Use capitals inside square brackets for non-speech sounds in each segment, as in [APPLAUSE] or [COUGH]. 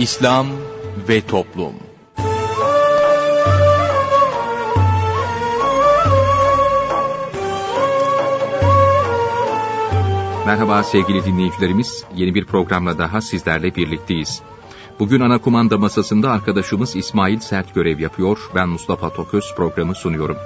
İslam ve Toplum Merhaba sevgili dinleyicilerimiz, yeni bir programla daha sizlerle birlikteyiz. Bugün ana kumanda masasında arkadaşımız İsmail Sert görev yapıyor, ben Mustafa Toköz programı sunuyorum.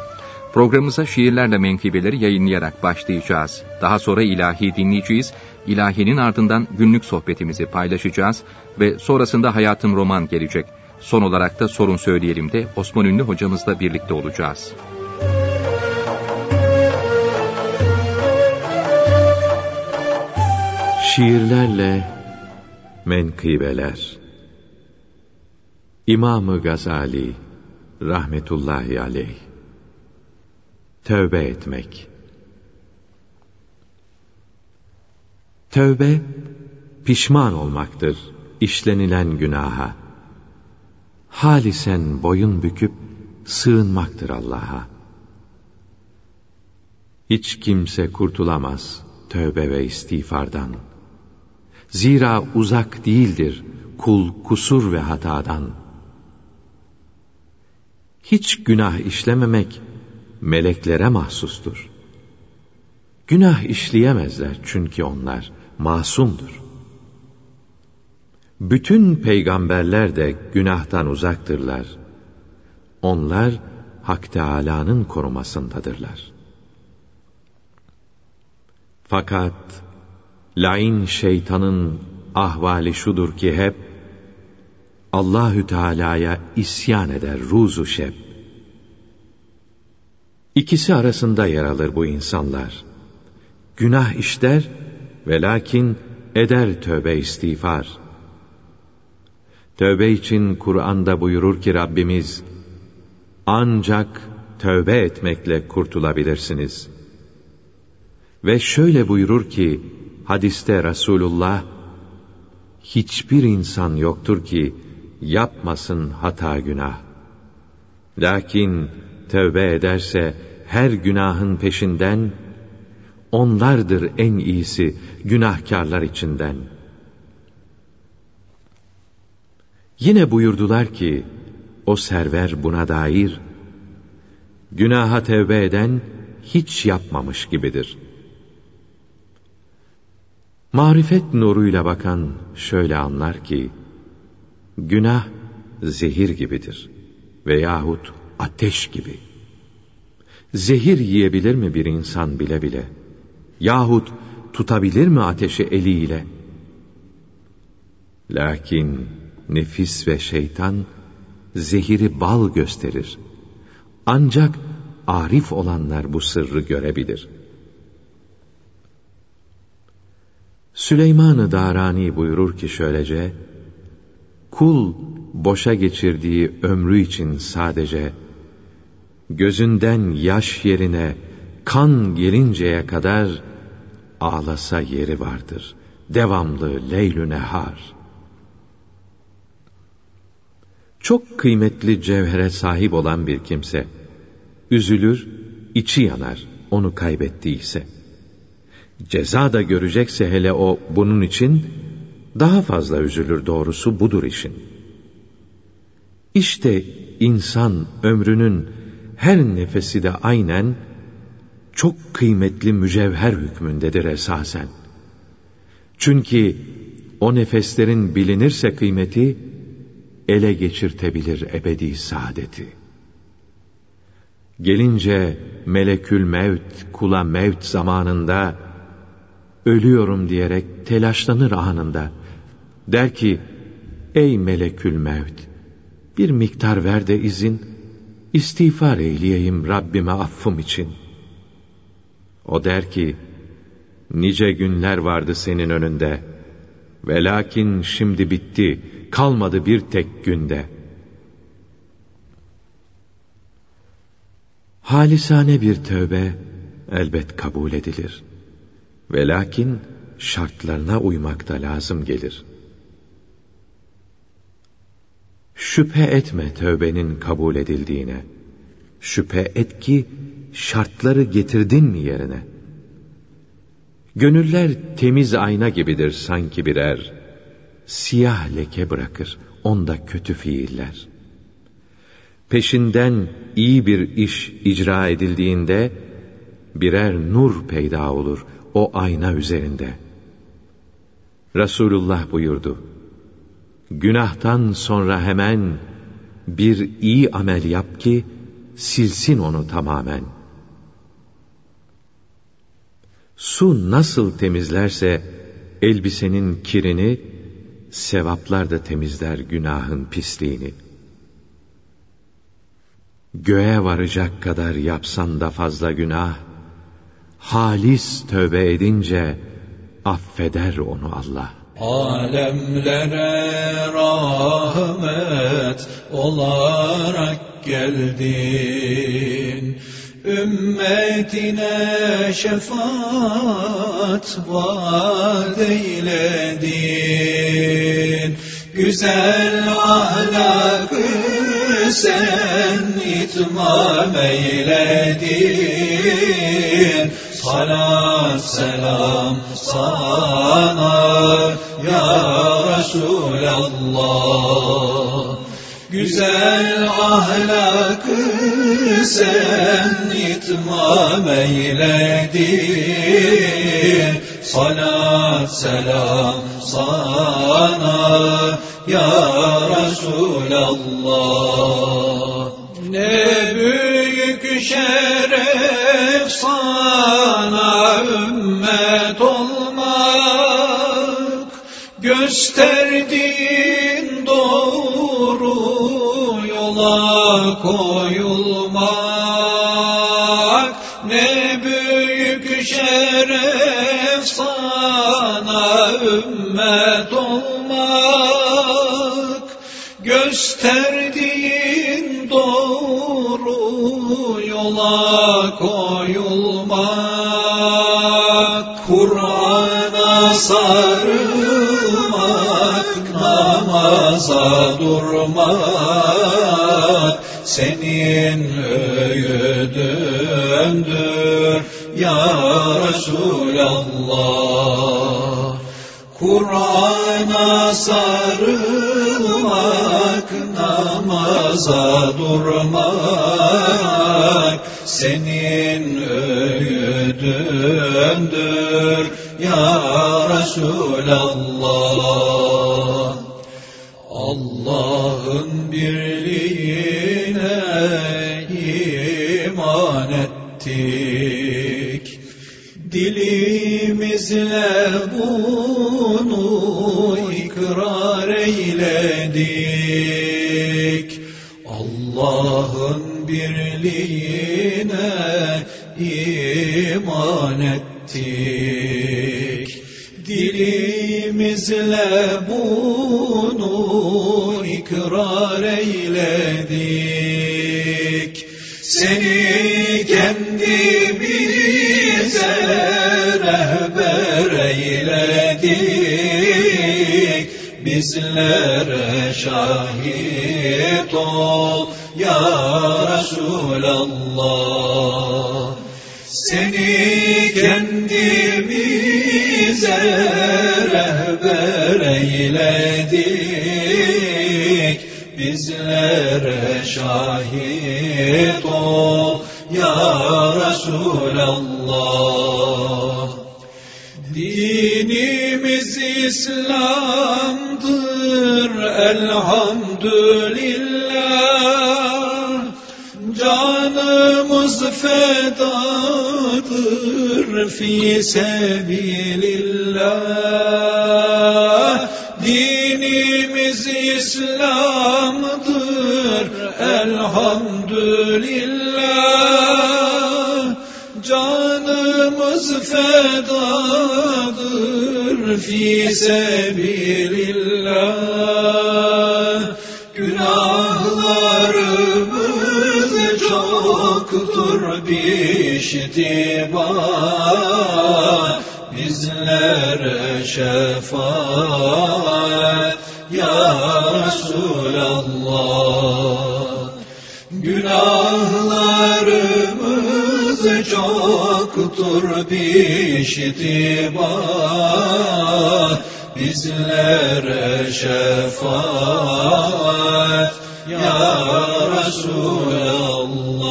Programımıza şiirlerle menkıbeleri yayınlayarak başlayacağız. Daha sonra ilahi dinleyeceğiz. İlahinin ardından günlük sohbetimizi paylaşacağız ve sonrasında hayatın roman gelecek. Son olarak da sorun söyleyelim de Osman Ünlü hocamızla birlikte olacağız. Şiirlerle menkıbeler İmam-ı Gazali rahmetullahi aleyh Tövbe etmek Tövbe, pişman olmaktır işlenilen günaha. Halisen boyun büküp sığınmaktır Allah'a. Hiç kimse kurtulamaz tövbe ve istiğfardan. Zira uzak değildir kul kusur ve hatadan. Hiç günah işlememek meleklere mahsustur. Günah işleyemezler çünkü onlar masumdur. Bütün peygamberler de günahtan uzaktırlar. Onlar Hak Teâlâ'nın korumasındadırlar. Fakat lain şeytanın ahvali şudur ki hep Allahü Teala'ya isyan eder ruzu şeb. İkisi arasında yer alır bu insanlar. Günah işler ve lakin eder tövbe istiğfar. Tövbe için Kur'an'da buyurur ki Rabbimiz, ancak tövbe etmekle kurtulabilirsiniz. Ve şöyle buyurur ki, hadiste Resulullah, hiçbir insan yoktur ki, yapmasın hata günah. Lakin tövbe ederse her günahın peşinden onlardır en iyisi günahkarlar içinden. Yine buyurdular ki o server buna dair günaha tevbe eden hiç yapmamış gibidir. Marifet nuruyla bakan şöyle anlar ki günah zehir gibidir veyahut ateş gibi. Zehir yiyebilir mi bir insan bile bile? Yahut tutabilir mi ateşi eliyle? Lakin nefis ve şeytan zehiri bal gösterir. Ancak arif olanlar bu sırrı görebilir. Süleyman-ı Darani buyurur ki şöylece, Kul boşa geçirdiği ömrü için sadece, gözünden yaş yerine kan gelinceye kadar ağlasa yeri vardır. Devamlı leylü nehar. Çok kıymetli cevhere sahip olan bir kimse, üzülür, içi yanar onu kaybettiyse. Ceza da görecekse hele o bunun için, daha fazla üzülür doğrusu budur işin. İşte insan ömrünün her nefesi de aynen çok kıymetli mücevher hükmündedir esasen. Çünkü o nefeslerin bilinirse kıymeti, ele geçirtebilir ebedi saadeti. Gelince melekül mevt kula mevt zamanında, ölüyorum diyerek telaşlanır anında. Der ki, ey melekül mevt, bir miktar ver de izin, istiğfar eyleyeyim Rabbime affım için.'' O der ki, nice günler vardı senin önünde. Ve lakin şimdi bitti, kalmadı bir tek günde. Halisane bir tövbe elbet kabul edilir. Ve lakin şartlarına uymak da lazım gelir. Şüphe etme tövbenin kabul edildiğine. Şüphe et ki şartları getirdin mi yerine? Gönüller temiz ayna gibidir sanki birer. siyah leke bırakır onda kötü fiiller. Peşinden iyi bir iş icra edildiğinde birer nur peyda olur o ayna üzerinde. Resulullah buyurdu. Günahtan sonra hemen bir iyi amel yap ki silsin onu tamamen. Su nasıl temizlerse elbisenin kirini, sevaplar da temizler günahın pisliğini. Göğe varacak kadar yapsan da fazla günah, halis tövbe edince affeder onu Allah. Alemlere rahmet olarak geldin. Ümmetine şefaat vaat eyledin. Güzel ahlakı sen itmam eyledin. Salat selam sana ya Resulallah Güzel ahlakı sen itmam eyledin. Salat selam sana ya Resulallah. Ne büyük şeref sana ümmet Gösterdiğin doğru yola koyulmak. Ne büyük şeref sana ümmet olmak. Gösterdiğin doğru yola koyulmak sarılmak Namaza durmak Senin öğüdündür Ya Resulallah Kur'an'a sarılmak, namaza durmak, senin öğüdündür ya Resulallah. Allah'ın birliğine iman ettik. Dilimizle bunu ikrar eyledik. Allah'ın birliğine iman ettik. Dilimizle bunu ikrar eyledik. Seni kendimize Bizlere şahit ol ya Resulallah. Seni kendimize rehber eyledik. Bizlere şahit ol ya Resulallah. İslam'dır elhamdülillah. Canımız fedadır fi sebilillah. Dinimiz İslam'dır elhamdülillah. Canımız fedadır fi sebilillah. Günahlarımız çoktur biştiba Bizlere şefaat ya Resulallah Günahlarımız çoktur biştiba bizlere şefaat ya Resulallah.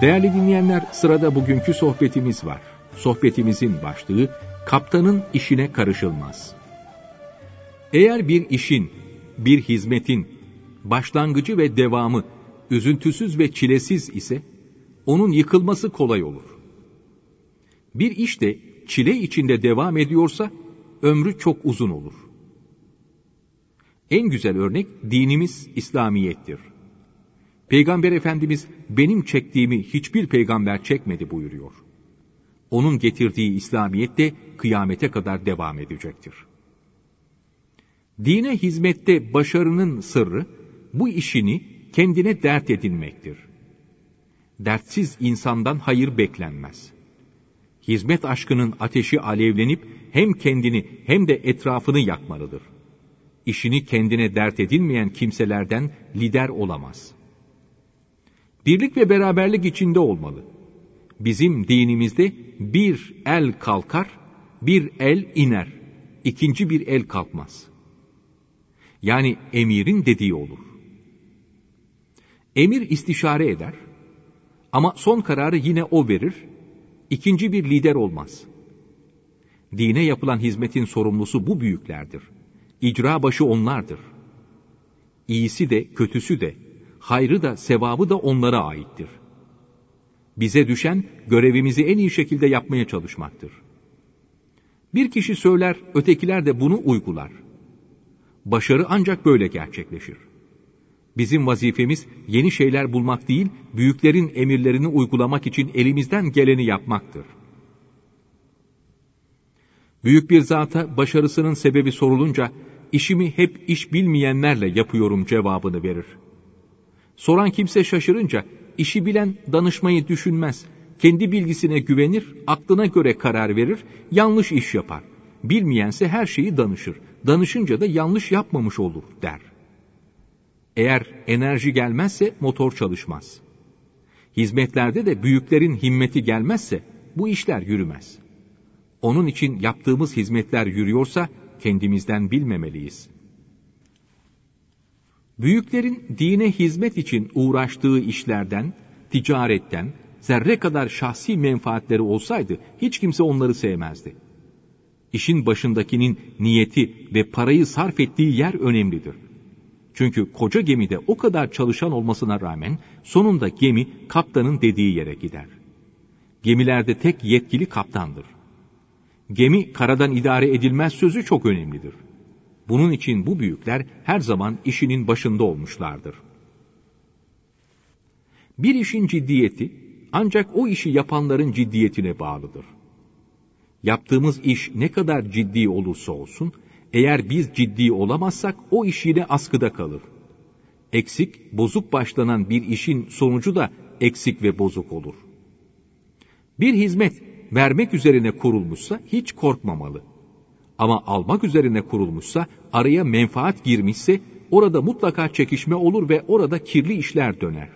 Değerli dinleyenler, sırada bugünkü sohbetimiz var. Sohbetimizin başlığı, kaptanın işine karışılmaz. Eğer bir işin, bir hizmetin, başlangıcı ve devamı üzüntüsüz ve çilesiz ise, onun yıkılması kolay olur. Bir iş de çile içinde devam ediyorsa, ömrü çok uzun olur. En güzel örnek dinimiz İslamiyettir. Peygamber Efendimiz benim çektiğimi hiçbir peygamber çekmedi buyuruyor. Onun getirdiği İslamiyet de kıyamete kadar devam edecektir. Dine hizmette başarının sırrı bu işini kendine dert edinmektir. Dertsiz insandan hayır beklenmez. Hizmet aşkının ateşi alevlenip hem kendini hem de etrafını yakmalıdır. İşini kendine dert edinmeyen kimselerden lider olamaz.'' Birlik ve beraberlik içinde olmalı. Bizim dinimizde bir el kalkar, bir el iner. ikinci bir el kalkmaz. Yani emirin dediği olur. Emir istişare eder ama son kararı yine o verir, ikinci bir lider olmaz. Dine yapılan hizmetin sorumlusu bu büyüklerdir. İcra başı onlardır. İyisi de kötüsü de hayrı da sevabı da onlara aittir. Bize düşen görevimizi en iyi şekilde yapmaya çalışmaktır. Bir kişi söyler, ötekiler de bunu uygular. Başarı ancak böyle gerçekleşir. Bizim vazifemiz yeni şeyler bulmak değil, büyüklerin emirlerini uygulamak için elimizden geleni yapmaktır. Büyük bir zata başarısının sebebi sorulunca, işimi hep iş bilmeyenlerle yapıyorum cevabını verir. Soran kimse şaşırınca işi bilen danışmayı düşünmez. Kendi bilgisine güvenir, aklına göre karar verir, yanlış iş yapar. Bilmeyense her şeyi danışır. Danışınca da yanlış yapmamış olur der. Eğer enerji gelmezse motor çalışmaz. Hizmetlerde de büyüklerin himmeti gelmezse bu işler yürümez. Onun için yaptığımız hizmetler yürüyorsa kendimizden bilmemeliyiz.'' Büyüklerin dine hizmet için uğraştığı işlerden, ticaretten, zerre kadar şahsi menfaatleri olsaydı hiç kimse onları sevmezdi. İşin başındakinin niyeti ve parayı sarf ettiği yer önemlidir. Çünkü koca gemide o kadar çalışan olmasına rağmen sonunda gemi kaptanın dediği yere gider. Gemilerde tek yetkili kaptandır. Gemi karadan idare edilmez sözü çok önemlidir. Bunun için bu büyükler her zaman işinin başında olmuşlardır. Bir işin ciddiyeti ancak o işi yapanların ciddiyetine bağlıdır. Yaptığımız iş ne kadar ciddi olursa olsun, eğer biz ciddi olamazsak o iş yine askıda kalır. Eksik, bozuk başlanan bir işin sonucu da eksik ve bozuk olur. Bir hizmet vermek üzerine kurulmuşsa hiç korkmamalı. Ama almak üzerine kurulmuşsa, araya menfaat girmişse, orada mutlaka çekişme olur ve orada kirli işler döner.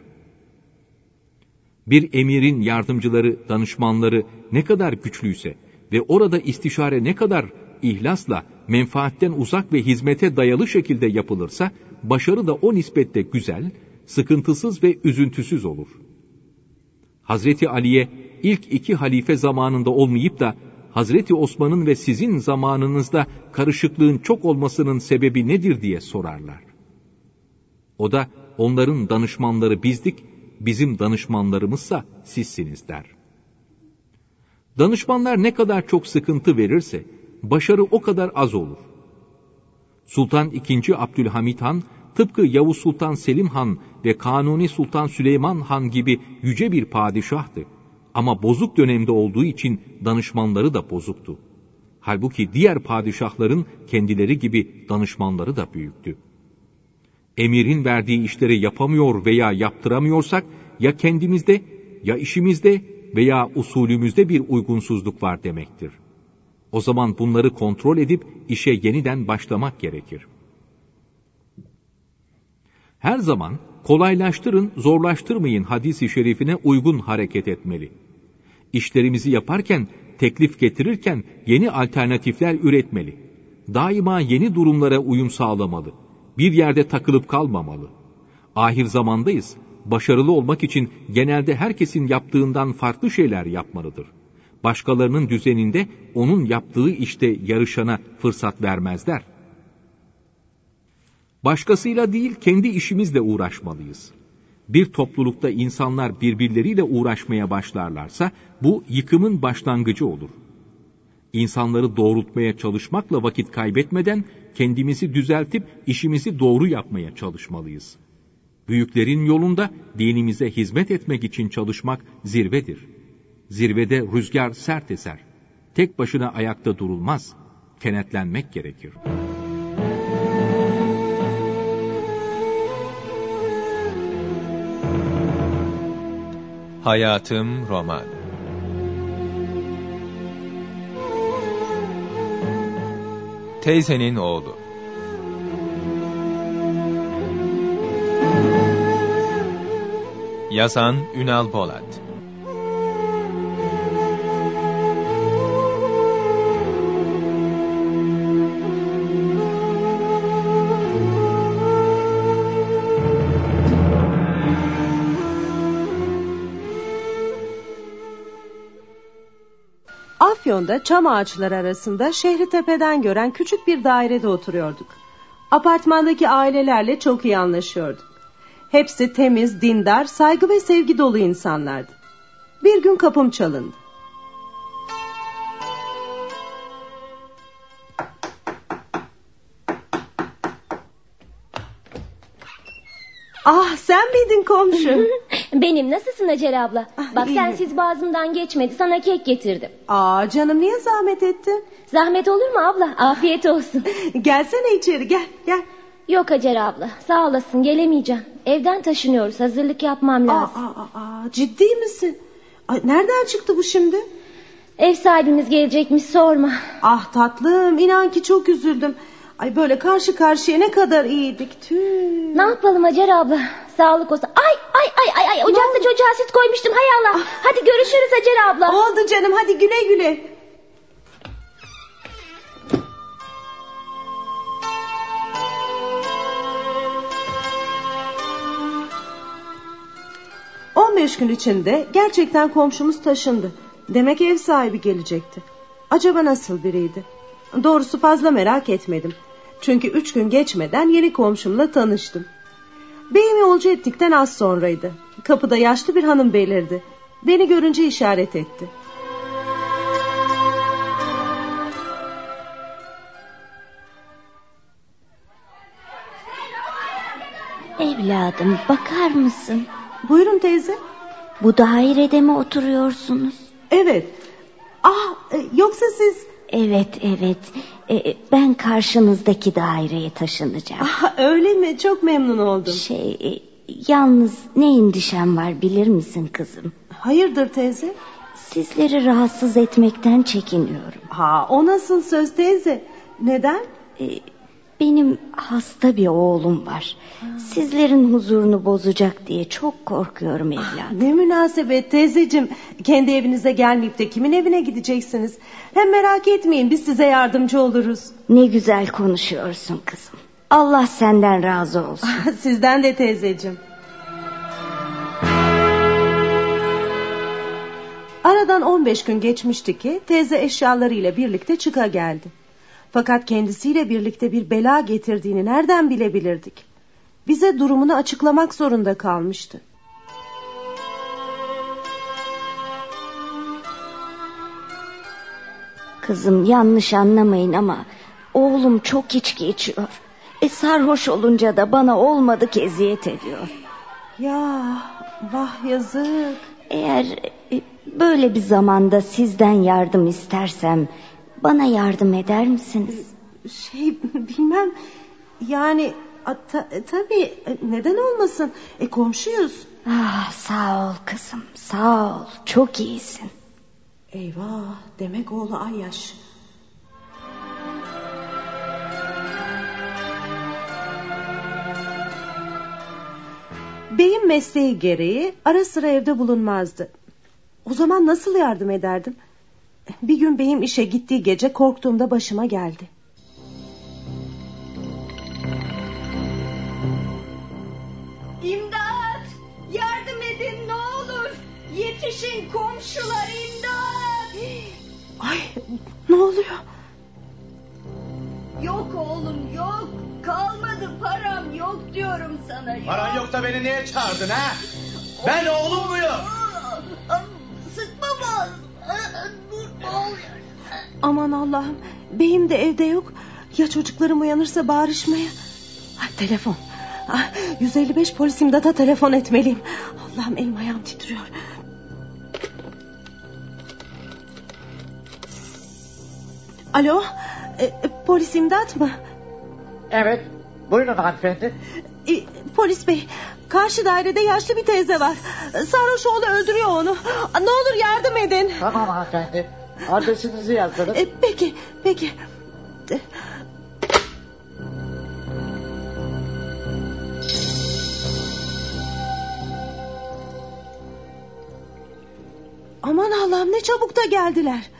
Bir emirin yardımcıları, danışmanları ne kadar güçlüyse ve orada istişare ne kadar ihlasla, menfaatten uzak ve hizmete dayalı şekilde yapılırsa, başarı da o nispette güzel, sıkıntısız ve üzüntüsüz olur. Hazreti Ali'ye ilk iki halife zamanında olmayıp da Hazreti Osman'ın ve sizin zamanınızda karışıklığın çok olmasının sebebi nedir diye sorarlar. O da onların danışmanları bizdik, bizim danışmanlarımızsa sizsiniz der. Danışmanlar ne kadar çok sıkıntı verirse başarı o kadar az olur. Sultan II. Abdülhamit Han tıpkı Yavuz Sultan Selim Han ve Kanuni Sultan Süleyman Han gibi yüce bir padişahtı. Ama bozuk dönemde olduğu için danışmanları da bozuktu. Halbuki diğer padişahların kendileri gibi danışmanları da büyüktü. Emirin verdiği işleri yapamıyor veya yaptıramıyorsak ya kendimizde ya işimizde veya usulümüzde bir uygunsuzluk var demektir. O zaman bunları kontrol edip işe yeniden başlamak gerekir. Her zaman kolaylaştırın, zorlaştırmayın hadisi şerifine uygun hareket etmeli. İşlerimizi yaparken, teklif getirirken yeni alternatifler üretmeli. Daima yeni durumlara uyum sağlamalı. Bir yerde takılıp kalmamalı. Ahir zamandayız. Başarılı olmak için genelde herkesin yaptığından farklı şeyler yapmalıdır. Başkalarının düzeninde onun yaptığı işte yarışana fırsat vermezler. Başkasıyla değil kendi işimizle uğraşmalıyız. Bir toplulukta insanlar birbirleriyle uğraşmaya başlarlarsa bu yıkımın başlangıcı olur. İnsanları doğrultmaya çalışmakla vakit kaybetmeden kendimizi düzeltip işimizi doğru yapmaya çalışmalıyız. Büyüklerin yolunda dinimize hizmet etmek için çalışmak zirvedir. Zirvede rüzgar sert eser. Tek başına ayakta durulmaz. Kenetlenmek gerekir. Hayatım Roman. Teyzenin Oğlu. Yazan Ünal Bolat Afyon'da çam ağaçları arasında şehri tepeden gören küçük bir dairede oturuyorduk. Apartmandaki ailelerle çok iyi anlaşıyorduk. Hepsi temiz, dindar, saygı ve sevgi dolu insanlardı. Bir gün kapım çalındı. Ah sen miydin komşu? [LAUGHS] Benim nasılsın Hacer abla? Bak sensiz boğazımdan geçmedi sana kek getirdim. Aa canım niye zahmet ettin? Zahmet olur mu abla? Afiyet olsun. [LAUGHS] Gelsene içeri gel gel. Yok Hacer abla sağ olasın gelemeyeceğim. Evden taşınıyoruz hazırlık yapmam Aa, lazım. aa, aa, ciddi misin? Ay, nereden çıktı bu şimdi? Ev sahibimiz gelecekmiş sorma. Ah tatlım inan ki çok üzüldüm. Ay böyle karşı karşıya ne kadar iyiydik. Tüh. Ne yapalım Hacer abla? Sağlık olsun. Ay ay ay ay ay ocakta çocuğa süt koymuştum hay Allah. Hadi görüşürüz Hacer abla. Oldu canım hadi güle güle. Beş gün içinde gerçekten komşumuz taşındı. Demek ev sahibi gelecekti. Acaba nasıl biriydi? Doğrusu fazla merak etmedim. Çünkü üç gün geçmeden yeni komşumla tanıştım. Beyimi yolcu ettikten az sonraydı. Kapıda yaşlı bir hanım belirdi. Beni görünce işaret etti. Evladım bakar mısın? Buyurun teyze. Bu dairede mi oturuyorsunuz? Evet. Ah e, yoksa siz... Evet evet Ee, ben karşınızdaki daireye taşınacağım. Ah, öyle mi? Çok memnun oldum. Şey e, yalnız ne endişem var bilir misin kızım? Hayırdır teyze? Sizleri rahatsız etmekten çekiniyorum. Ha, o nasıl söz teyze? Neden? Ee, benim hasta bir oğlum var. Sizlerin huzurunu bozacak diye çok korkuyorum evladım. Ne münasebet teyzecim. Kendi evinize gelmeyip de kimin evine gideceksiniz? Hem merak etmeyin biz size yardımcı oluruz. Ne güzel konuşuyorsun kızım. Allah senden razı olsun. Sizden de teyzecim. Aradan 15 gün geçmişti ki teyze eşyalarıyla birlikte çıka geldi. Fakat kendisiyle birlikte bir bela getirdiğini nereden bilebilirdik? Bize durumunu açıklamak zorunda kalmıştı. Kızım yanlış anlamayın ama oğlum çok içki içiyor. E sarhoş olunca da bana olmadık eziyet ediyor. Ya vah yazık. Eğer e, böyle bir zamanda sizden yardım istersem bana yardım eder misiniz? Şey bilmem yani ta- tabii e, neden olmasın? E komşuyuz. Ah sağ ol kızım sağ ol çok iyisin. Eyvah demek oğlu Ayyaş. Beyim mesleği gereği ara sıra evde bulunmazdı. O zaman nasıl yardım ederdim? Bir gün beyim işe gittiği gece korktuğumda başıma geldi. İmdat! Yardım edin ne olur! Yetişin komşular imdat! Ay ne oluyor? Yok oğlum yok. Kalmadı param yok diyorum sana. Yok. Paran yok da beni niye çağırdın ha? Ben oğlum muyum? Sıkma bal. Dur? Aman Allah'ım beyim de evde yok. Ya çocuklarım uyanırsa bağırışmaya. Ay telefon. Ay, 155 polis imdata telefon etmeliyim. Allah'ım elim ayağım titriyor. Alo e, e, polis imdat mı? Evet. Buyurun hanımefendi. E, polis bey karşı dairede yaşlı bir teyze var. Sarhoş oğlu öldürüyor onu. Ne olur yardım edin. Tamam hanımefendi. Adresinizi yazdırın. E, peki peki. Aman Allah'ım ne çabuk da geldiler.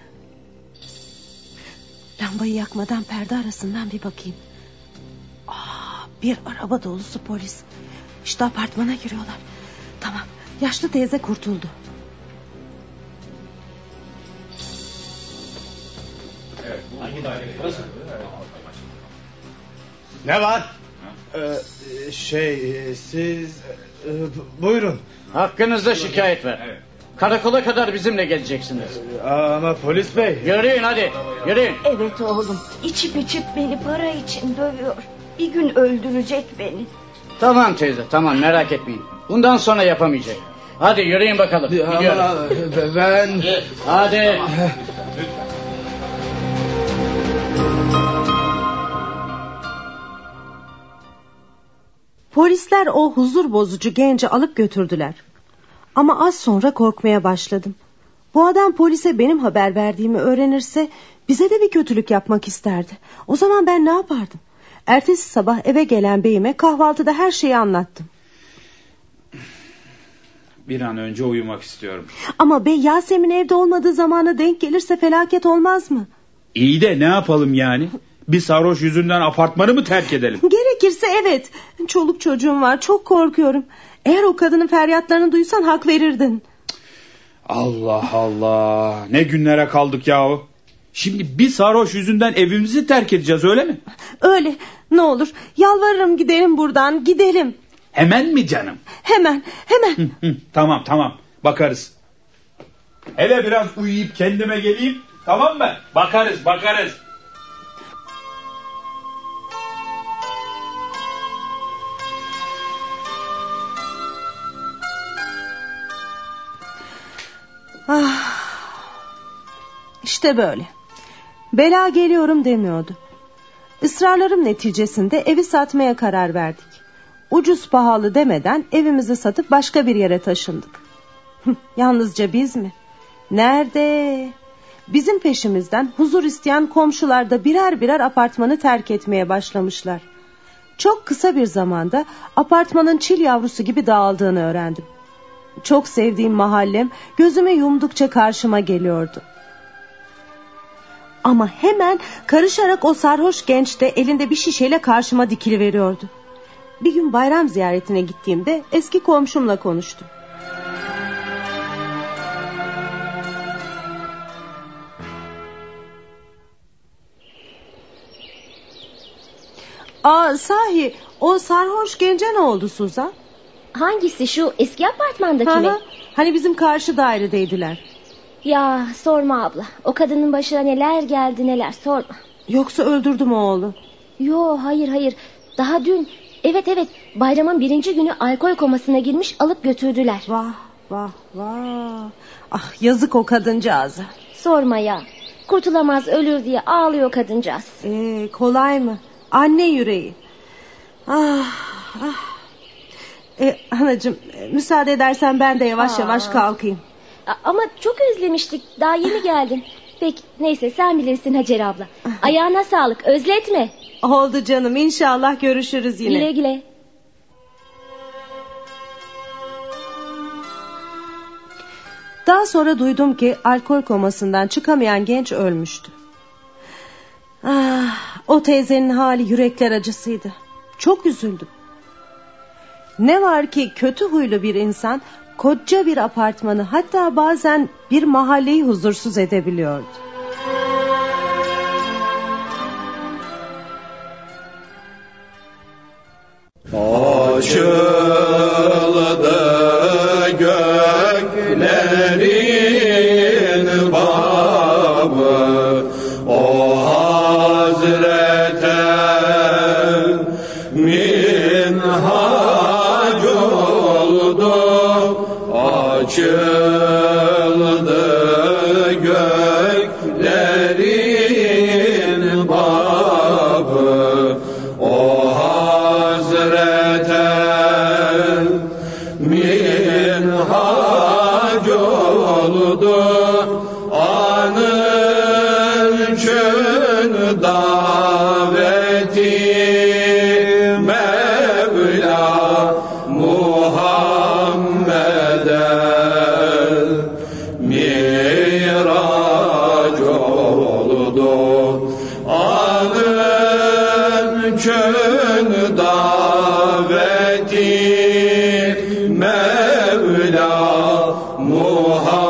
Lambayı yakmadan perde arasından bir bakayım. Aa, bir araba dolusu polis. İşte apartmana giriyorlar. Tamam yaşlı teyze kurtuldu. Ne var? Ee, şey siz e, buyurun. Hakkınızda şikayet var. Karakola kadar bizimle geleceksiniz. Ama polis bey. Yürüyün hadi. Yürüyün. Evet oğlum. İçip içip beni para için dövüyor. Bir gün öldürecek beni. Tamam teyze tamam merak etmeyin. Bundan sonra yapamayacak. Hadi yürüyün bakalım. Gidiyorum. Ama ben Hadi. Polisler o huzur bozucu genci alıp götürdüler. Ama az sonra korkmaya başladım. Bu adam polise benim haber verdiğimi öğrenirse bize de bir kötülük yapmak isterdi. O zaman ben ne yapardım? Ertesi sabah eve gelen beyime kahvaltıda her şeyi anlattım. Bir an önce uyumak istiyorum. Ama bey Yasemin evde olmadığı zamana denk gelirse felaket olmaz mı? İyi de ne yapalım yani? Bir sarhoş yüzünden apartmanı mı terk edelim? [LAUGHS] Gerekirse evet. Çoluk çocuğum var çok korkuyorum. Eğer o kadının feryatlarını duysan hak verirdin. Allah Allah. Ne günlere kaldık yahu. Şimdi bir sarhoş yüzünden evimizi terk edeceğiz öyle mi? Öyle ne olur yalvarırım gidelim buradan gidelim. Hemen mi canım? Hemen hemen. Tamam tamam bakarız. Hele biraz uyuyup kendime geleyim. Tamam mı? Bakarız bakarız. Ah. İşte böyle. Bela geliyorum demiyordu. Israrlarım neticesinde evi satmaya karar verdik. Ucuz pahalı demeden evimizi satıp başka bir yere taşındık. Yalnızca biz mi? Nerede? Bizim peşimizden huzur isteyen komşular da birer birer apartmanı terk etmeye başlamışlar. Çok kısa bir zamanda apartmanın çil yavrusu gibi dağıldığını öğrendim. Çok sevdiğim mahallem gözüme yumdukça karşıma geliyordu. Ama hemen karışarak o sarhoş genç de elinde bir şişeyle karşıma dikili veriyordu. Bir gün bayram ziyaretine gittiğimde eski komşumla konuştum. Aa sahi o sarhoş gence ne oldu Suzan? Hangisi şu eski apartmandaki mi? Hı hı. Hani bizim karşı dairedeydiler. Ya sorma abla. O kadının başına neler geldi neler sorma. Yoksa öldürdü mü oğlu? Yo hayır hayır. Daha dün evet evet bayramın birinci günü alkol komasına girmiş alıp götürdüler. Vah vah vah. Ah yazık o kadıncağıza. Sorma ya. Kurtulamaz ölür diye ağlıyor kadıncağız. Ee, kolay mı? Anne yüreği. Ah ah. E, e, müsaade edersen ben de yavaş Aa. yavaş kalkayım. Ama çok özlemiştik daha yeni geldin. Peki neyse sen bilirsin Hacer abla. Ayağına sağlık özletme. Oldu canım inşallah görüşürüz yine. Güle güle. Daha sonra duydum ki alkol komasından çıkamayan genç ölmüştü. Ah, o teyzenin hali yürekler acısıydı. Çok üzüldüm. Ne var ki kötü huylu bir insan koca bir apartmanı hatta bazen bir mahalleyi huzursuz edebiliyordu. Açıldı daveti Mevla Muhammed'e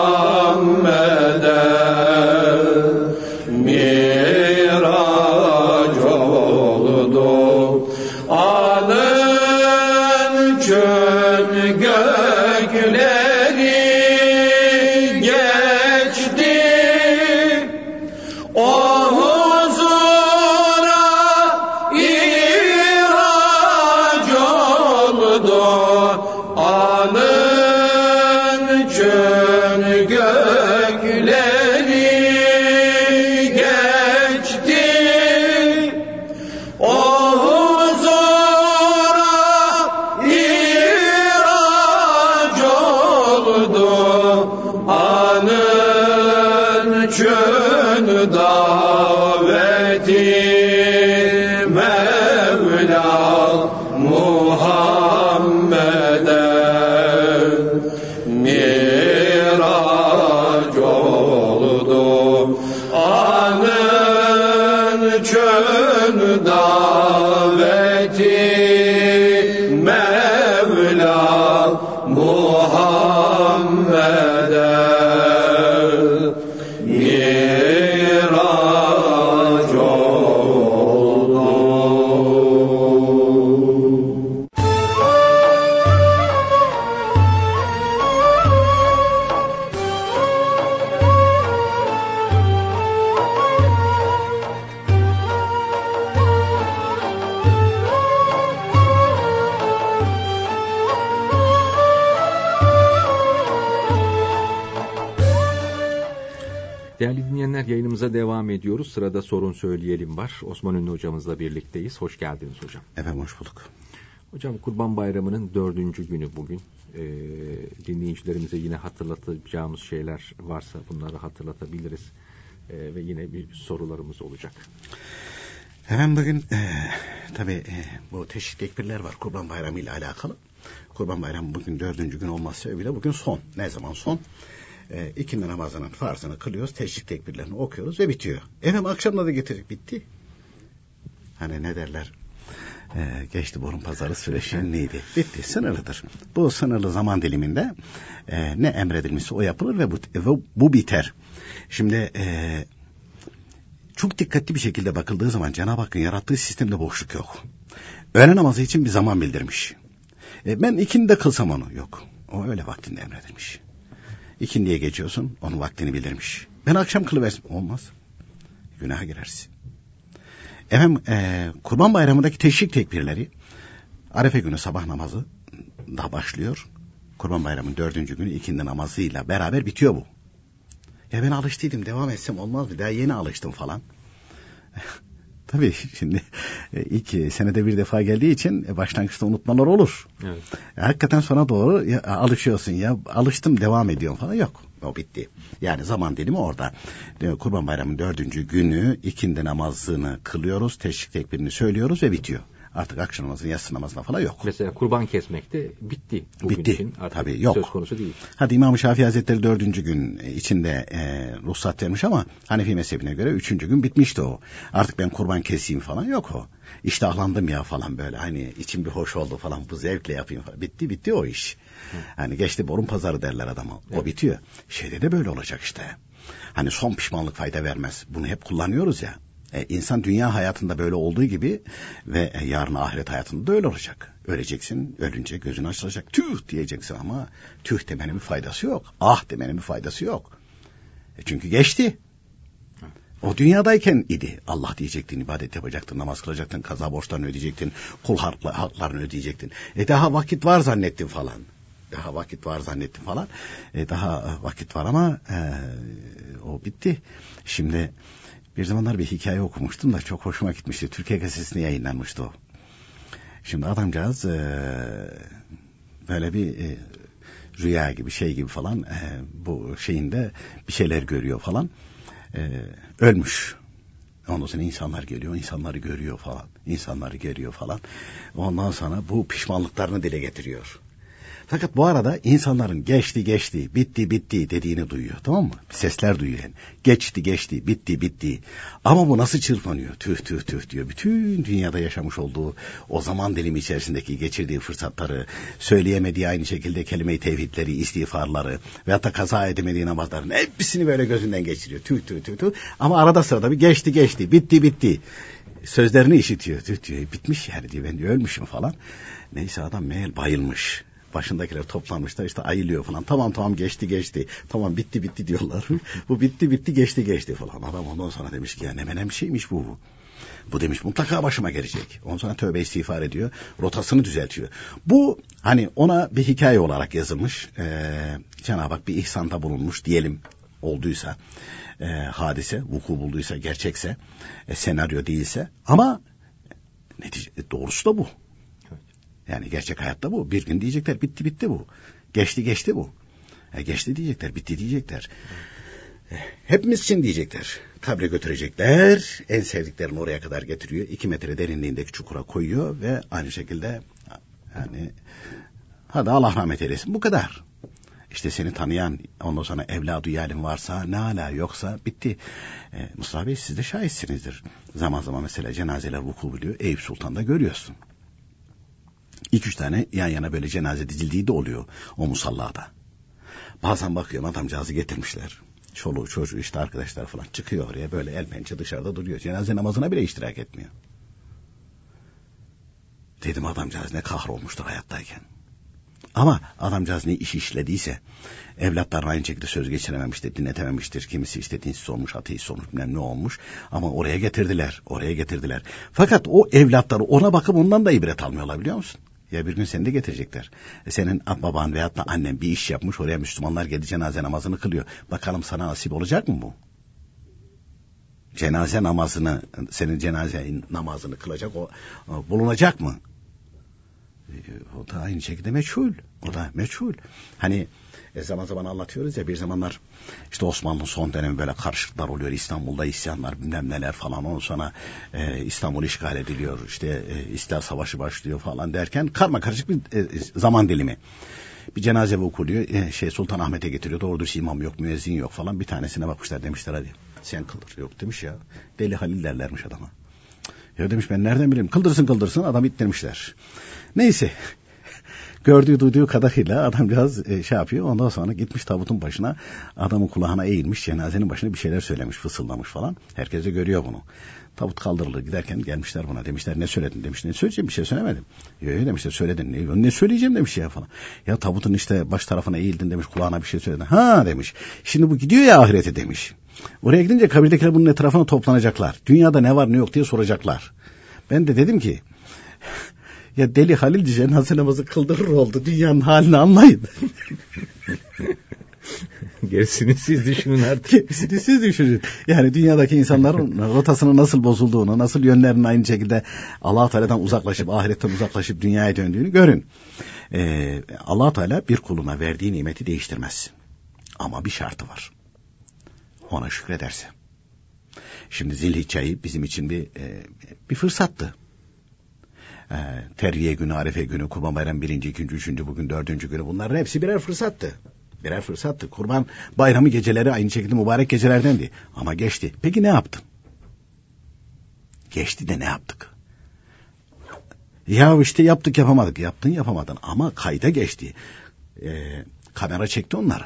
ediyoruz. Sırada sorun söyleyelim var. Osman Ünlü hocamızla birlikteyiz. Hoş geldiniz hocam. Efendim hoş bulduk. Hocam Kurban Bayramı'nın dördüncü günü bugün. Ee, dinleyicilerimize yine hatırlatacağımız şeyler varsa bunları hatırlatabiliriz. Ee, ve yine bir sorularımız olacak. Efendim bugün e, tabii e, bu teşvik tekbirler var Kurban Bayramı ile alakalı. Kurban Bayramı bugün dördüncü gün olması sebebiyle bugün son. Ne zaman son? E, ikindi namazının farzını kılıyoruz. Teşvik tekbirlerini okuyoruz ve bitiyor. Efendim akşamda da getirdik bitti. Hani ne derler? E, geçti borun pazarı süreci neydi? Bitti. Sınırlıdır. Bu sınırlı zaman diliminde e, ne emredilmişse o yapılır ve bu, ve bu biter. Şimdi e, çok dikkatli bir şekilde bakıldığı zaman Cenab-ı Hakk'ın yarattığı sistemde boşluk yok. Öğle namazı için bir zaman bildirmiş. E, ben ikindi kılsam onu yok. O öyle vaktinde emredilmiş. İkindiye geçiyorsun onun vaktini bildirmiş. Ben akşam kılıversin. Olmaz. Günaha girersin. Efendim e, Kurban Bayramı'ndaki teşrik tekbirleri Arefe günü sabah namazı da başlıyor. Kurban Bayramı'nın dördüncü günü ikindi namazıyla beraber bitiyor bu. Ya ben alıştıydım devam etsem olmaz mı? Daha yeni alıştım falan. Tabii [LAUGHS] şimdi e, ilk senede bir defa geldiği için e, başlangıçta unutmalar olur. Evet. E, Hakikaten sonra doğru ya, alışıyorsun ya alıştım devam ediyorum falan yok. O bitti. Yani zaman dilimi orada. E, Kurban Bayramı'nın dördüncü günü ikindi namazını kılıyoruz. Teşrik tekbirini söylüyoruz ve bitiyor. Artık akşam namazına, yatsı namazına falan yok. Mesela kurban kesmek de bitti. Bugün Bitti. Için artık Tabii yok. Söz konusu değil. Hadi İmam Şafii Hazretleri dördüncü gün içinde e, ruhsat vermiş ama Hanefi mezhebine göre üçüncü gün bitmişti o. Artık ben kurban keseyim falan yok o. İştahlandım ya falan böyle hani içim bir hoş oldu falan bu zevkle yapayım falan. Bitti bitti o iş. Hani geçti borun pazarı derler adama. O bitiyor. Şeyde de böyle olacak işte. Hani son pişmanlık fayda vermez. Bunu hep kullanıyoruz ya. E, insan dünya hayatında böyle olduğu gibi ve e, yarın ahiret hayatında da öyle olacak. Öleceksin, ölünce gözün açılacak. Tüh diyeceksin ama tüh demenin bir faydası yok. Ah demenin bir faydası yok. E, çünkü geçti. O dünyadayken idi. Allah diyecektin, ibadet yapacaktın, namaz kılacaktın, kaza borçlarını ödeyecektin, kul haklarını ödeyecektin. E daha vakit var zannettin falan. Daha vakit var zannettim falan. E daha vakit var ama e, o bitti. Şimdi bir zamanlar bir hikaye okumuştum da çok hoşuma gitmişti. Türkiye Gazetesi'ne yayınlanmıştı o. Şimdi adamcağız e, böyle bir e, rüya gibi şey gibi falan e, bu şeyinde bir şeyler görüyor falan. E, ölmüş. Ondan sonra insanlar geliyor, insanları görüyor falan. İnsanları görüyor falan. Ondan sonra bu pişmanlıklarını dile getiriyor. Fakat bu arada insanların geçti geçti, bitti bitti dediğini duyuyor tamam mı? Sesler duyuyor yani. Geçti geçti, bitti bitti. Ama bu nasıl çırpınıyor? Tüh tüh tüh diyor. Bütün dünyada yaşamış olduğu o zaman dilimi içerisindeki geçirdiği fırsatları, söyleyemediği aynı şekilde kelime-i tevhidleri, istiğfarları veyahut da kaza edemediği namazların hepsini böyle gözünden geçiriyor. Tüh tüh tüh tüh. Ama arada sırada bir geçti geçti, bitti bitti sözlerini işitiyor. Tüh diyor bitmiş yani diyor ben diyor ölmüşüm falan. Neyse adam meğer bayılmış başındakiler toplanmışlar işte ayılıyor falan. Tamam tamam geçti geçti. Tamam bitti bitti diyorlar. [LAUGHS] bu bitti bitti geçti geçti falan. Adam ondan sonra demiş ki ya ne menem şeymiş bu. Bu demiş mutlaka başıma gelecek. Ondan sonra tövbe istiğfar ediyor. Rotasını düzeltiyor. Bu hani ona bir hikaye olarak yazılmış. Ee, Cenab-ı Hak bir ihsanda bulunmuş diyelim olduysa. E, hadise vuku bulduysa gerçekse e, senaryo değilse ama netice doğrusu da bu. Yani gerçek hayatta bu. Bir gün diyecekler bitti bitti bu. Geçti geçti bu. E, geçti diyecekler bitti diyecekler. E, hepimiz için diyecekler. Kabre götürecekler. En sevdiklerini oraya kadar getiriyor. iki metre derinliğindeki çukura koyuyor ve aynı şekilde yani hadi Allah rahmet eylesin bu kadar. İşte seni tanıyan ondan sonra evladı yalim varsa ne ala yoksa bitti. Ee, Mustafa Bey siz de şahitsinizdir. Zaman zaman mesela cenazeler vuku buluyor. Eyüp Sultan'da görüyorsun. İki üç tane yan yana böyle cenaze dizildiği de oluyor o musallada. Bazen bakıyorum adamcağızı getirmişler. Çoluğu çocuğu işte arkadaşlar falan çıkıyor oraya böyle el pençe dışarıda duruyor. Cenaze namazına bile iştirak etmiyor. Dedim adamcağız ne kahrolmuştur hayattayken. Ama adamcağız ne iş işlediyse evlatlarına aynı şekilde söz geçirememiştir, dinletememiştir. Kimisi işte dinsiz olmuş, ateist olmuş, bilmem ne olmuş. Ama oraya getirdiler, oraya getirdiler. Fakat o evlatları ona bakıp ondan da ibret almıyorlar biliyor musun? Ya bir gün seni de getirecekler. E senin baban veyahut da annen bir iş yapmış oraya Müslümanlar geldi cenaze namazını kılıyor. Bakalım sana nasip olacak mı bu? Cenaze namazını, senin cenaze namazını kılacak o, o bulunacak mı? E, o da aynı şekilde meçhul. O da meçhul. Hani e, zaman zaman anlatıyoruz ya bir zamanlar işte Osmanlı son dönemi böyle karışıklar oluyor. İstanbul'da isyanlar bilmem neler falan. Ondan sonra e, İstanbul işgal ediliyor. İşte e, İstiklal Savaşı başlıyor falan derken karma karışık bir e, zaman dilimi. Bir cenaze vukuluyor. E, şey Sultan Ahmet'e getiriyor. Doğru düz imam yok, müezzin yok falan. Bir tanesine bakmışlar demişler hadi sen kıldır. Yok demiş ya. Deli Halil derlermiş adama. Ya demiş ben nereden bileyim kıldırsın kıldırsın adam ittirmişler. Neyse gördüğü duyduğu kadarıyla adamcağız e, şey yapıyor. Ondan sonra gitmiş tabutun başına adamın kulağına eğilmiş cenazenin başına bir şeyler söylemiş fısıldamış falan. Herkes de görüyor bunu. Tabut kaldırılır giderken gelmişler buna demişler ne söyledin demiş. Ne söyleyeceğim bir şey söylemedim. Yok yok demişler söyledin ne, ne söyleyeceğim demiş ya falan. Ya tabutun işte baş tarafına eğildin demiş kulağına bir şey söyledin. Ha demiş. Şimdi bu gidiyor ya ahirete demiş. Oraya gidince kabirdekiler bunun etrafına toplanacaklar. Dünyada ne var ne yok diye soracaklar. Ben de dedim ki ya deli Halil cenaze namazı kıldırır oldu. Dünyanın halini anlayın. [LAUGHS] Gerisini siz düşünün artık. Gerisini siz düşünün. Yani dünyadaki insanların rotasının nasıl bozulduğunu, nasıl yönlerinin aynı şekilde allah Teala'dan uzaklaşıp, ahiretten uzaklaşıp dünyaya döndüğünü görün. Ee, allah Teala bir kuluna verdiği nimeti değiştirmez. Ama bir şartı var. Ona şükrederse. Şimdi zilhicce ayı bizim için bir, e, bir fırsattı. E, Terriye günü, Arefe günü, Kurban Bayramı birinci, ikinci, üçüncü, bugün dördüncü günü bunların hepsi birer fırsattı. Birer fırsattı. Kurban bayramı geceleri aynı şekilde mübarek gecelerdendi. Ama geçti. Peki ne yaptın? Geçti de ne yaptık? Ya işte yaptık yapamadık. Yaptın yapamadın ama kayda geçti. Ee, kamera çekti onları.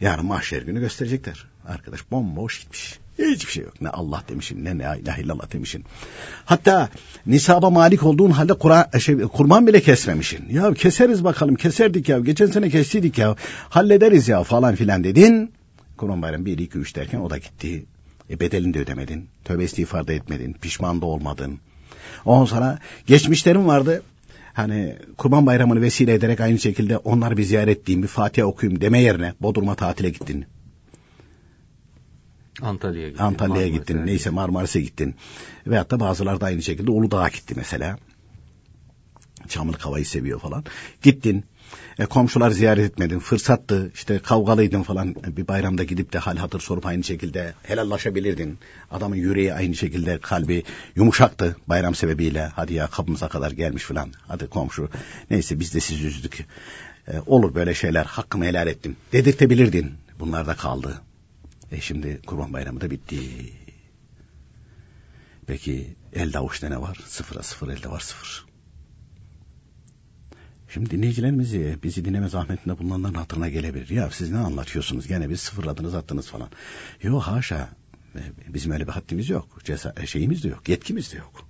Yarın mahşer günü gösterecekler. Arkadaş bomboş gitmiş. Hiçbir şey yok. Ne Allah demişin ne ne ilahe illallah demişin. Hatta nisaba malik olduğun halde Kur'an, şey, kurban bile kesmemişin. Ya keseriz bakalım keserdik ya. Geçen sene kestiydik ya. Hallederiz ya falan filan dedin. Kurban bayramı 1, 2, 3 derken o da gitti. E bedelini de ödemedin. Tövbe istiğfar da etmedin. Pişman da olmadın. Ondan sonra geçmişlerim vardı. Hani kurban bayramını vesile ederek aynı şekilde onları bir ziyaret edeyim, bir Fatiha okuyayım deme yerine Bodrum'a tatile gittin. Antalya'ya gittin. Antalya'ya gittin. Neyse Marmaris'e gittin. Veyahut da bazıları da aynı şekilde Uludağ'a gitti mesela. Çamlık havayı seviyor falan. Gittin. E, komşular ziyaret etmedin. Fırsattı. işte kavgalıydın falan. E, bir bayramda gidip de hal hatır sorup aynı şekilde helallaşabilirdin. Adamın yüreği aynı şekilde kalbi yumuşaktı bayram sebebiyle. Hadi ya kapımıza kadar gelmiş falan. Hadi komşu. Neyse biz de sizi üzdük. E, olur böyle şeyler. Hakkımı helal ettim. Dedirtebilirdin. Bunlar da kaldı. E şimdi kurban bayramı da bitti. Peki elde avuçta ne var? Sıfıra sıfır elde var sıfır. Şimdi dinleyicilerimiz bizi dinleme zahmetinde bulunanların hatırına gelebilir. Ya siz ne anlatıyorsunuz? Gene biz sıfırladınız attınız falan. Yok haşa. E, bizim öyle bir haddimiz yok. Ceza, e, şeyimiz de yok. Yetkimiz de yok.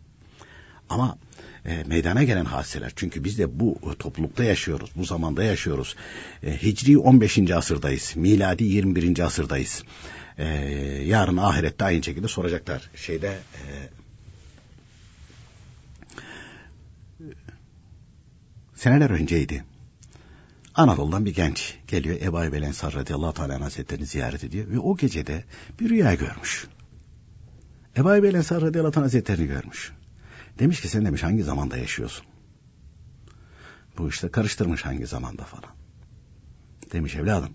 Ama e, meydana gelen hadiseler. Çünkü biz de bu toplulukta yaşıyoruz. Bu zamanda yaşıyoruz. E, Hicri 15. asırdayız. Miladi 21. asırdayız. E, yarın ahirette aynı şekilde soracaklar. Şeyde e, seneler önceydi. Anadolu'dan bir genç geliyor Ebu Ayyub Ensar radıyallahu teala hazretlerini ziyaret ediyor ve o gecede bir rüya görmüş. Ebu Ayyub Ensar radıyallahu teala hazretlerini görmüş. Demiş ki sen demiş hangi zamanda yaşıyorsun? Bu işte karıştırmış hangi zamanda falan. Demiş evladım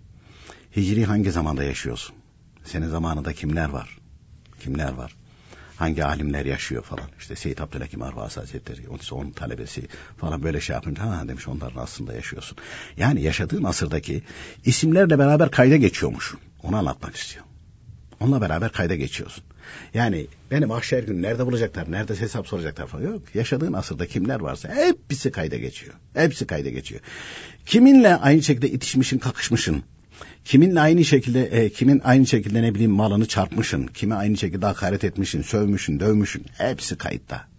Hicri hangi zamanda yaşıyorsun? Senin zamanında kimler var? Kimler var? Hangi alimler yaşıyor falan. İşte Seyyid Abdülhakim Arvasi Hazretleri, onun talebesi falan böyle şey yapınca ha demiş onların aslında yaşıyorsun. Yani yaşadığın asırdaki isimlerle beraber kayda geçiyormuş. Onu anlatmak istiyor. Onunla beraber kayda geçiyorsun. Yani beni mahşer günü nerede bulacaklar, nerede hesap soracaklar falan yok. Yaşadığın asırda kimler varsa hepsi kayda geçiyor. Hepsi kayda geçiyor. Kiminle aynı şekilde itişmişin, kakışmışın, kiminle aynı şekilde, e, kimin aynı şekilde ne bileyim malını çarpmışın, kime aynı şekilde hakaret etmişin, sövmüşün, dövmüşün, hepsi kayıtta.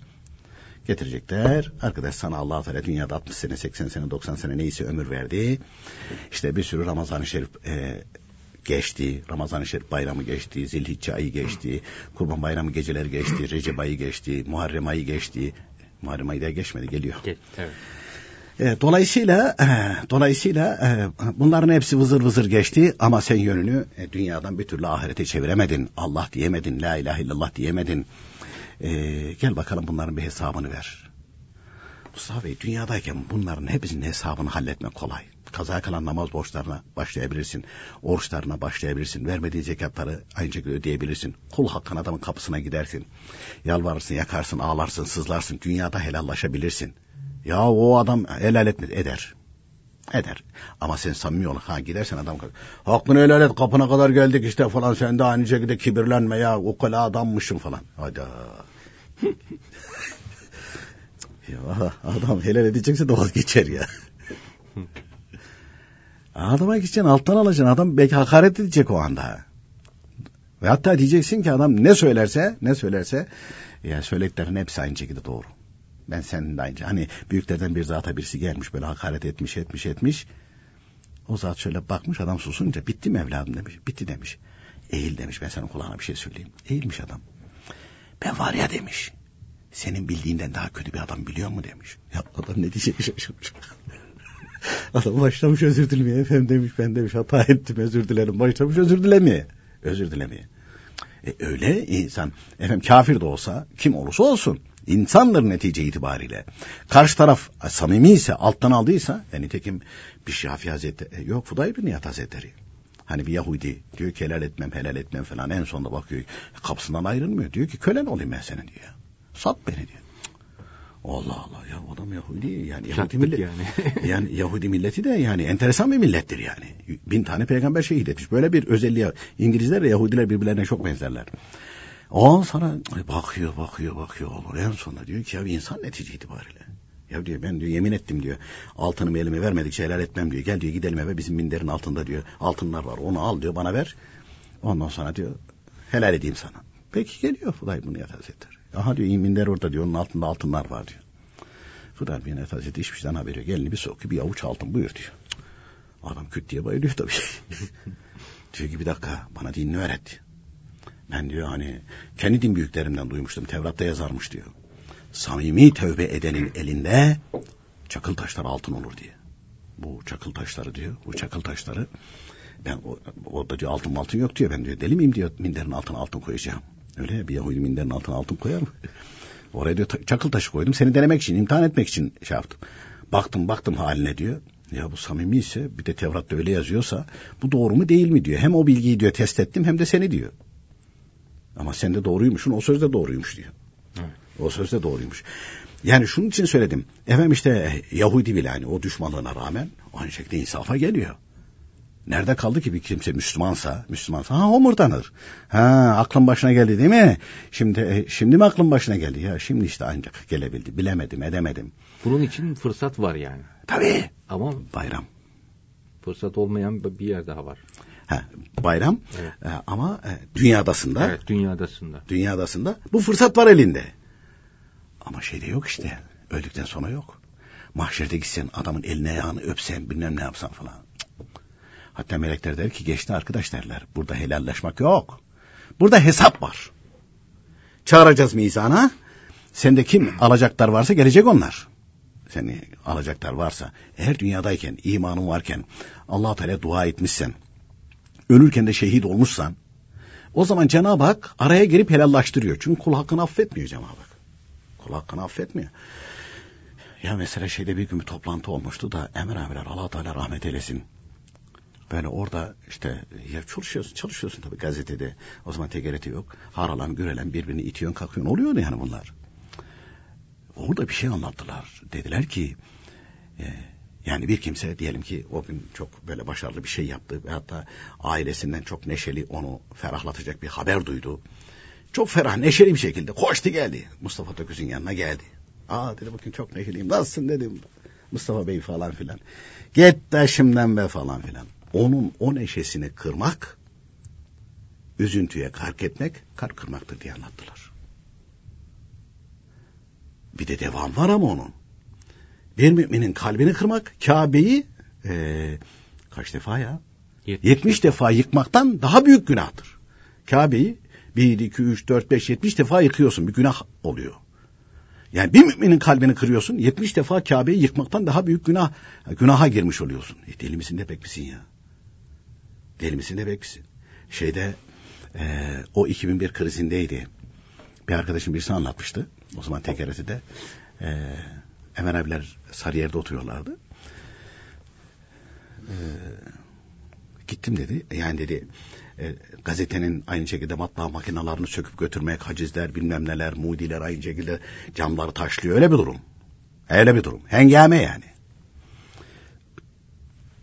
Getirecekler. Arkadaş sana Allah Teala dünyada 60 sene, 80 sene, 90 sene neyse ömür verdi. İşte bir sürü Ramazan-ı Şerif e, geçti. Ramazan-ı Şerif bayramı geçti. Zilhicce ayı geçti. Kurban bayramı geceleri geçti. Recep ayı geçti. Muharrem ayı geçti. Muharrem ayı da geçmedi geliyor. Evet. E, dolayısıyla e, dolayısıyla e, bunların hepsi vızır vızır geçti ama sen yönünü e, dünyadan bir türlü ahirete çeviremedin. Allah diyemedin, la ilahe illallah diyemedin. E, gel bakalım bunların bir hesabını ver. Mustafa Bey dünyadayken bunların hepsinin hesabını halletmek kolay. Kaza kalan namaz borçlarına başlayabilirsin. Oruçlarına başlayabilirsin. Vermediği zekatları aynı şekilde ödeyebilirsin. Kul hakkın adamın kapısına gidersin. Yalvarırsın, yakarsın, ağlarsın, sızlarsın. Dünyada helallaşabilirsin. Ya o adam helal etmez. Eder. Eder. Ama sen samimi ol. Ha gidersen adam hakkını helal et kapına kadar geldik işte falan sen de aynı şekilde kibirlenme ya o kala adammışsın falan. Hadi. [LAUGHS] ya adam helal edecekse de vazgeçer ya. Adama gideceksin alttan alacaksın. Adam belki hakaret edecek o anda. Ve hatta diyeceksin ki adam ne söylerse ne söylerse ya söylediklerin hepsi aynı şekilde doğru. Ben senin de aynı. Hani büyüklerden bir zata birisi gelmiş böyle hakaret etmiş etmiş etmiş. O zat şöyle bakmış adam susunca bitti mi evladım demiş. Bitti demiş. Eğil demiş ben senin kulağına bir şey söyleyeyim. Eğilmiş adam. Ben var ya demiş. Senin bildiğinden daha kötü bir adam biliyor mu demiş. Ya adam ne diyecek [LAUGHS] şaşırmış. [LAUGHS] Adam başlamış özür dilemeye. Efendim demiş ben demiş hata ettim özür dilerim. Başlamış özür dilemeye. Özür dilemeye. E, öyle insan efendim kafir de olsa kim olursa olsun insandır netice itibariyle. Karşı taraf samimi ise alttan aldıysa yani nitekim bir Şafi Hazretleri yok Fuday bin Nihat Hazretleri. Hani bir Yahudi diyor ki helal etmem helal etmem falan en sonunda bakıyor kapısından ayrılmıyor. Diyor ki kölen olayım ben senin diyor. Sat beni diyor. Allah Allah ya adam Yahudi yani Yahudi millet yani. [LAUGHS] yani Yahudi milleti de yani enteresan bir millettir yani. Bin tane peygamber şehit etmiş. Böyle bir özelliği İngilizler ve Yahudiler birbirlerine çok benzerler. O sana bakıyor bakıyor bakıyor olur. En sonunda diyor ki ya insan netice itibariyle. Ya diyor ben diyor yemin ettim diyor. Altınımı elime vermedikçe helal etmem diyor. Gel diyor gidelim eve bizim minderin altında diyor. Altınlar var onu al diyor bana ver. Ondan sonra diyor helal edeyim sana. Peki geliyor Fuday bunu etter. Aha diyor minder orada diyor onun altında altınlar var diyor. Fuday bir yataş etti hiçbir şeyden haberi yok. Elini bir sokuyor bir avuç altın buyur diyor. Adam küt diye bayılıyor tabii. [LAUGHS] diyor ki bir dakika bana dinini öğret. Ben diyor hani kendi din büyüklerimden duymuştum. Tevrat'ta yazarmış diyor. Samimi tövbe edenin elinde çakıl taşlar altın olur diye. Bu çakıl taşları diyor. Bu çakıl taşları ben orada diyor altın altın yok diyor. Ben diyor deli miyim diyor minderin altına altın koyacağım. Öyle bir Yahudi minderin altına altın koyar mı? Oraya diyor çakıl taşı koydum. Seni denemek için, imtihan etmek için şey yaptım. Baktım baktım haline diyor. Ya bu samimi ise bir de Tevrat'ta öyle yazıyorsa bu doğru mu değil mi diyor. Hem o bilgiyi diyor test ettim hem de seni diyor. Ama sen de doğruymuşsun o söz de doğruymuş diyor. Evet. O söz de doğruymuş. Yani şunun için söyledim. Efendim işte Yahudi bile hani o düşmanlığına rağmen aynı şekilde insafa geliyor. Nerede kaldı ki bir kimse Müslümansa, Müslümansa ha homurdanır. Ha aklın başına geldi değil mi? Şimdi e, şimdi mi aklın başına geldi? Ya şimdi işte ancak gelebildi. Bilemedim, edemedim. Bunun için fırsat var yani. Tabii. Ama bayram. Fırsat olmayan bir yer daha var. Ha, bayram evet. e, ama e, dünyadasında. Evet, dünyadasında. Dünyadasında bu fırsat var elinde. Ama şeyde yok işte. Öldükten sonra yok. Mahşerde gitsen adamın eline ayağını öpsen bilmem ne yapsan falan. Hatta melekler der ki geçti arkadaş derler. Burada helallaşmak yok. Burada hesap var. Çağıracağız mizana. Sende kim alacaklar varsa gelecek onlar. Seni alacaklar varsa eğer dünyadayken imanın varken allah Teala dua etmişsen ölürken de şehit olmuşsan o zaman Cenab-ı Hak araya girip helallaştırıyor. Çünkü kul hakkını affetmiyor Cenab-ı Hak. Kul hakkını affetmiyor. Ya mesela şeyde bir gün bir toplantı olmuştu da Emir abiler allah Teala rahmet eylesin. Böyle orada işte ya çalışıyorsun, çalışıyorsun tabii gazetede. O zaman TGRT yok. Haralan, gürelen birbirini itiyorsun, kalkıyorsun. Oluyor yani bunlar. Orada bir şey anlattılar. Dediler ki e, yani bir kimse diyelim ki o gün çok böyle başarılı bir şey yaptı ve hatta ailesinden çok neşeli onu ferahlatacak bir haber duydu. Çok ferah neşeli bir şekilde koştu geldi. Mustafa Töküz'ün yanına geldi. Aa dedi bugün çok neşeliyim. Nasılsın dedim. Mustafa Bey falan filan. Git de be falan filan. Onun o neşesini kırmak, üzüntüye kark etmek, kalp kırmaktır diye anlattılar. Bir de devam var ama onun. Bir müminin kalbini kırmak, Kabe'yi e, kaç defa ya? 70. 70 defa yıkmaktan daha büyük günahtır. Kabe'yi 1, 2, 3, 4, 5, 70 defa yıkıyorsun. Bir günah oluyor. Yani bir müminin kalbini kırıyorsun. 70 defa Kabe'yi yıkmaktan daha büyük günah günaha girmiş oluyorsun. E, deli misin ne pek misin ya? Deli misin ne pek misin? Şeyde e, o 2001 krizindeydi. Bir arkadaşım birisi anlatmıştı. O zaman TGRT'de. E, Emel abiler Sarıyer'de oturuyorlardı. E, gittim dedi. Yani dedi e, gazetenin aynı şekilde matbaa makinalarını söküp götürmek, hacizler bilmem neler, mudiler aynı şekilde camları taşlıyor. Öyle bir durum. Öyle bir durum. Hengame yani.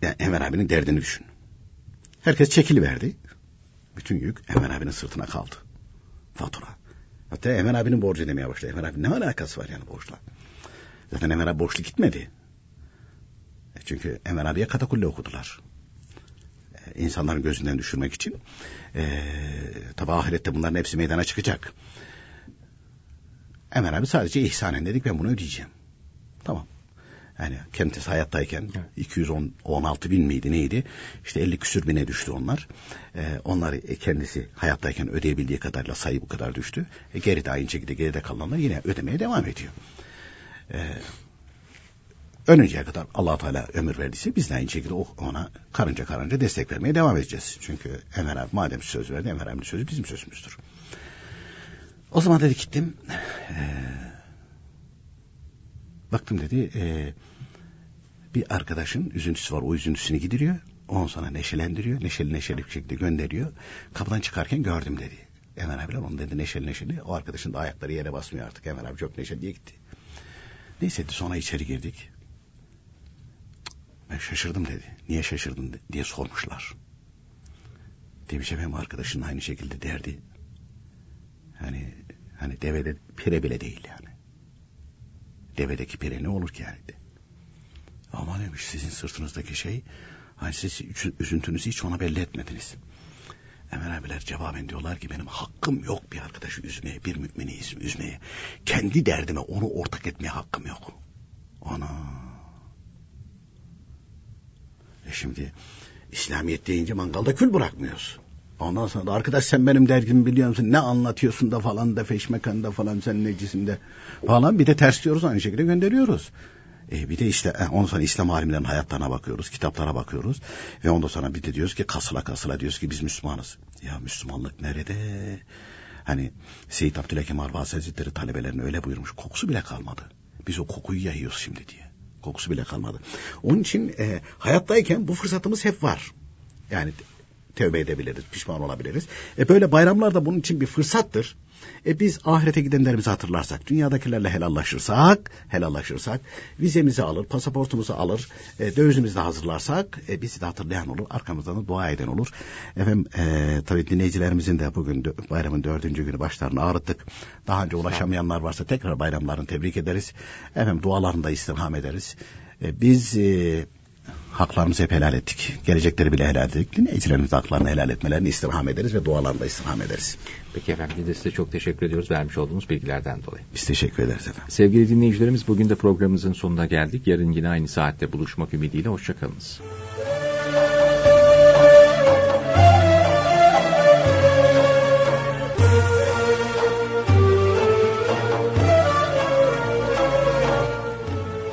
yani Enver abinin derdini düşün. Herkes çekiliverdi. Bütün yük Enver abinin sırtına kaldı. Fatura. Hatta Enver abinin borcu demeye başladı. Enver abinin ne alakası var yani borçla? Zaten Enver abi borçlu gitmedi. E, çünkü Enver abiye katakulle okudular insanların gözünden düşürmek için. E, tabi ahirette bunların hepsi meydana çıkacak. Ömer abi sadece ihsanen dedik ben bunu ödeyeceğim. Tamam. Yani kendisi hayattayken evet. 216 bin miydi neydi? İşte 50 küsür bine düştü onlar. Ee, onlar kendisi hayattayken ödeyebildiği kadarıyla sayı bu kadar düştü. E, geride aynı şekilde geride kalanlar yine ödemeye devam ediyor. Ee, ölünceye kadar allah Teala ömür verdiyse biz de aynı şekilde ona karınca karınca destek vermeye devam edeceğiz. Çünkü Enver abi madem söz verdi Enver abinin sözü bizim sözümüzdür. O zaman dedi gittim. Ee, baktım dedi e, bir arkadaşın üzüntüsü var o üzüntüsünü gideriyor. Ondan sonra neşelendiriyor. Neşeli neşeli bir şekilde gönderiyor. Kapıdan çıkarken gördüm dedi. Enver abiler onu dedi neşeli neşeli. O arkadaşın da ayakları yere basmıyor artık. Enver abi çok neşeli diye gitti. Neyse sonra içeri girdik. Ben şaşırdım dedi. Niye şaşırdın diye sormuşlar. Demiş efendim arkadaşının aynı şekilde derdi. Hani hani devede pire bile değil yani. Devedeki pire ne olur ki yani. Ama demiş sizin sırtınızdaki şey hani siz üzüntünüzü hiç ona belli etmediniz. Emel abiler cevaben diyorlar ki benim hakkım yok bir arkadaşı üzmeye, bir mümini üzmeye. Kendi derdime onu ortak etmeye hakkım yok. Ana. E şimdi İslamiyet deyince mangalda kül bırakmıyoruz. Ondan sonra da arkadaş sen benim derdimi biliyor musun? Ne anlatıyorsun da falan da feşmekanda falan sen necisin de falan bir de ters diyoruz aynı şekilde gönderiyoruz. E bir de işte e, ondan sonra İslam alimlerinin hayatlarına bakıyoruz, kitaplara bakıyoruz. Ve ondan sonra bir de diyoruz ki kasıla kasıla diyoruz ki biz Müslümanız. Ya Müslümanlık nerede? Hani Seyyid Abdülhakim Arvasi Hazretleri talebelerine öyle buyurmuş. Kokusu bile kalmadı. Biz o kokuyu yayıyoruz şimdi diye. Kokusu bile kalmadı. Onun için e, hayattayken bu fırsatımız hep var. Yani tövbe edebiliriz, pişman olabiliriz. E böyle bayramlar da bunun için bir fırsattır. E biz ahirete gidenlerimizi hatırlarsak, dünyadakilerle helallaşırsak, helallaşırsak, vizemizi alır, pasaportumuzu alır, e, dövizimizi de hazırlarsak, e, bizi de hatırlayan olur, arkamızdan da dua eden olur. Efendim, e, tabii dinleyicilerimizin de bugün bayramın dördüncü günü başlarını ağrıttık. Daha önce ulaşamayanlar varsa tekrar bayramlarını tebrik ederiz. Efendim, dualarını da istirham ederiz. E, biz... E, haklarımızı hep helal ettik. Gelecekleri bile helal ettik. Dinleyicilerimiz haklarını helal etmelerini istirham ederiz ve dualarını da istirham ederiz. Peki efendim biz de size çok teşekkür ediyoruz vermiş olduğunuz bilgilerden dolayı. Biz teşekkür ederiz efendim. Sevgili dinleyicilerimiz bugün de programımızın sonuna geldik. Yarın yine aynı saatte buluşmak ümidiyle hoşçakalınız.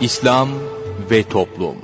İslam ve Toplum